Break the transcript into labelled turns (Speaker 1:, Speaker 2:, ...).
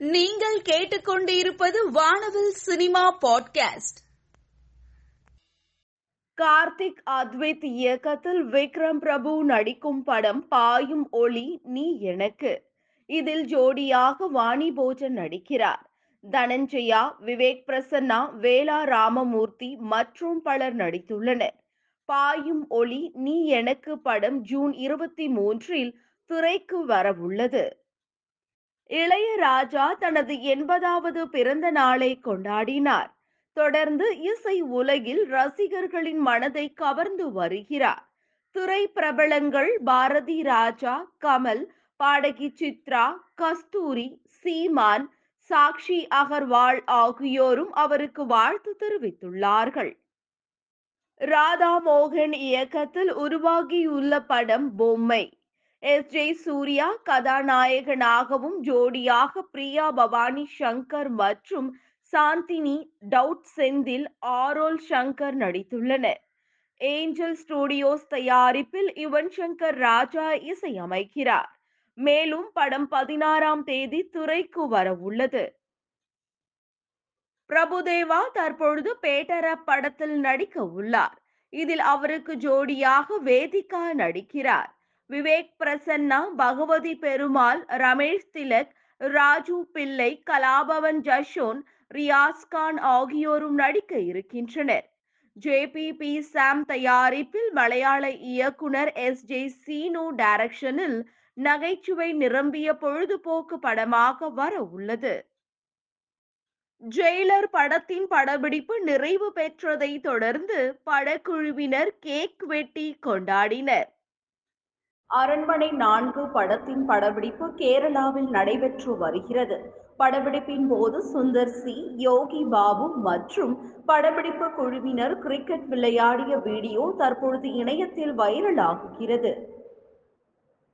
Speaker 1: நீங்கள் கேட்டுக்கொண்டிருப்பது வானவில் சினிமா பாட்காஸ்ட்.
Speaker 2: கார்த்திக் அத்வைத் இயக்கத்தில் விக்ரம் பிரபு நடிக்கும் படம் பாயும் ஒளி நீ எனக்கு. இதில் ஜோடியாக வாணி போஜன் நடிக்கிறார். தனஞ்சயா விவேக் பிரசன்னா வேலா ராமமூர்த்தி மற்றும் பலர் நடித்துள்ளனர். பாயும் ஒளி நீ எனக்கு படம் ஜூன் இருபத்தி மூன்றில் திரைக்கு வரவுள்ளது. இளையராஜா தனது எண்பதாவது பிறந்த நாளை கொண்டாடினார். தொடர்ந்து இசை உலகில் ரசிகர்களின் மனதை கவர்ந்து வருகிறார். துறை பிரபலங்கள் பாரதி ராஜா கமல் பாடகி சித்ரா கஸ்தூரி சீமான் சாக்ஷி அகர்வால் ஆகியோரும் அவருக்கு வாழ்த்து தெரிவித்துள்ளார்கள். ராதா மோகன் இயக்கத்தில் உருவாகியுள்ள படம் பொம்மை. எஸ். ஜே. சூர்யா கதாநாயகனாகவும் ஜோடியாக பிரியா பவானி சங்கர் மற்றும் சாந்தினி டவுட் செந்தில் ஆரோல் சங்கர் நடித்துள்ளனர். ஏஞ்சல் ஸ்டுடியோஸ் தயாரிப்பில் யுவன் சங்கர் ராஜா இசையமைக்கிறார். மேலும் படம் பதினாறாம் தேதி துறைக்கு வர உள்ளது பிரபுதேவா தற்பொழுது பேட்டர படத்தில் நடிக்க உள்ளார். இதில் அவருக்கு ஜோடியாக வேதிகா நடிக்கிறார். விவேக் பிரசன்னா பகவதி பெருமாள் ரமேஷ் திலக் ராஜு பிள்ளை கலாபவன் ஜஷோன் ரியாஸ்கான் ஆகியோரும் நடிக்க இருக்கின்றனர். ஜேபிபி சாம் தயாரிப்பில் மலையாள இயக்குனர் எஸ் ஜே சீனு டைரக்ஷனில் நகைச்சுவை நிரம்பிய பொழுதுபோக்கு படமாக வர உள்ளது. ஜெயிலர் படத்தின் படப்பிடிப்பு நிறைவு பெற்றதை தொடர்ந்து படக்குழுவினர் கேக் வெட்டி கொண்டாடினர். அரண்மனை நான்கு படத்தின் படப்பிடிப்பு கேரளாவில் நடைபெற்று வருகிறது. படப்பிடிப்பின் போது சுந்தர் சி யோகி பாபு மற்றும் படப்பிடிப்பு குழுவினர் கிரிக்கெட் விளையாடிய வீடியோ தற்பொழுது இணையத்தில் வைரலாகுகிறது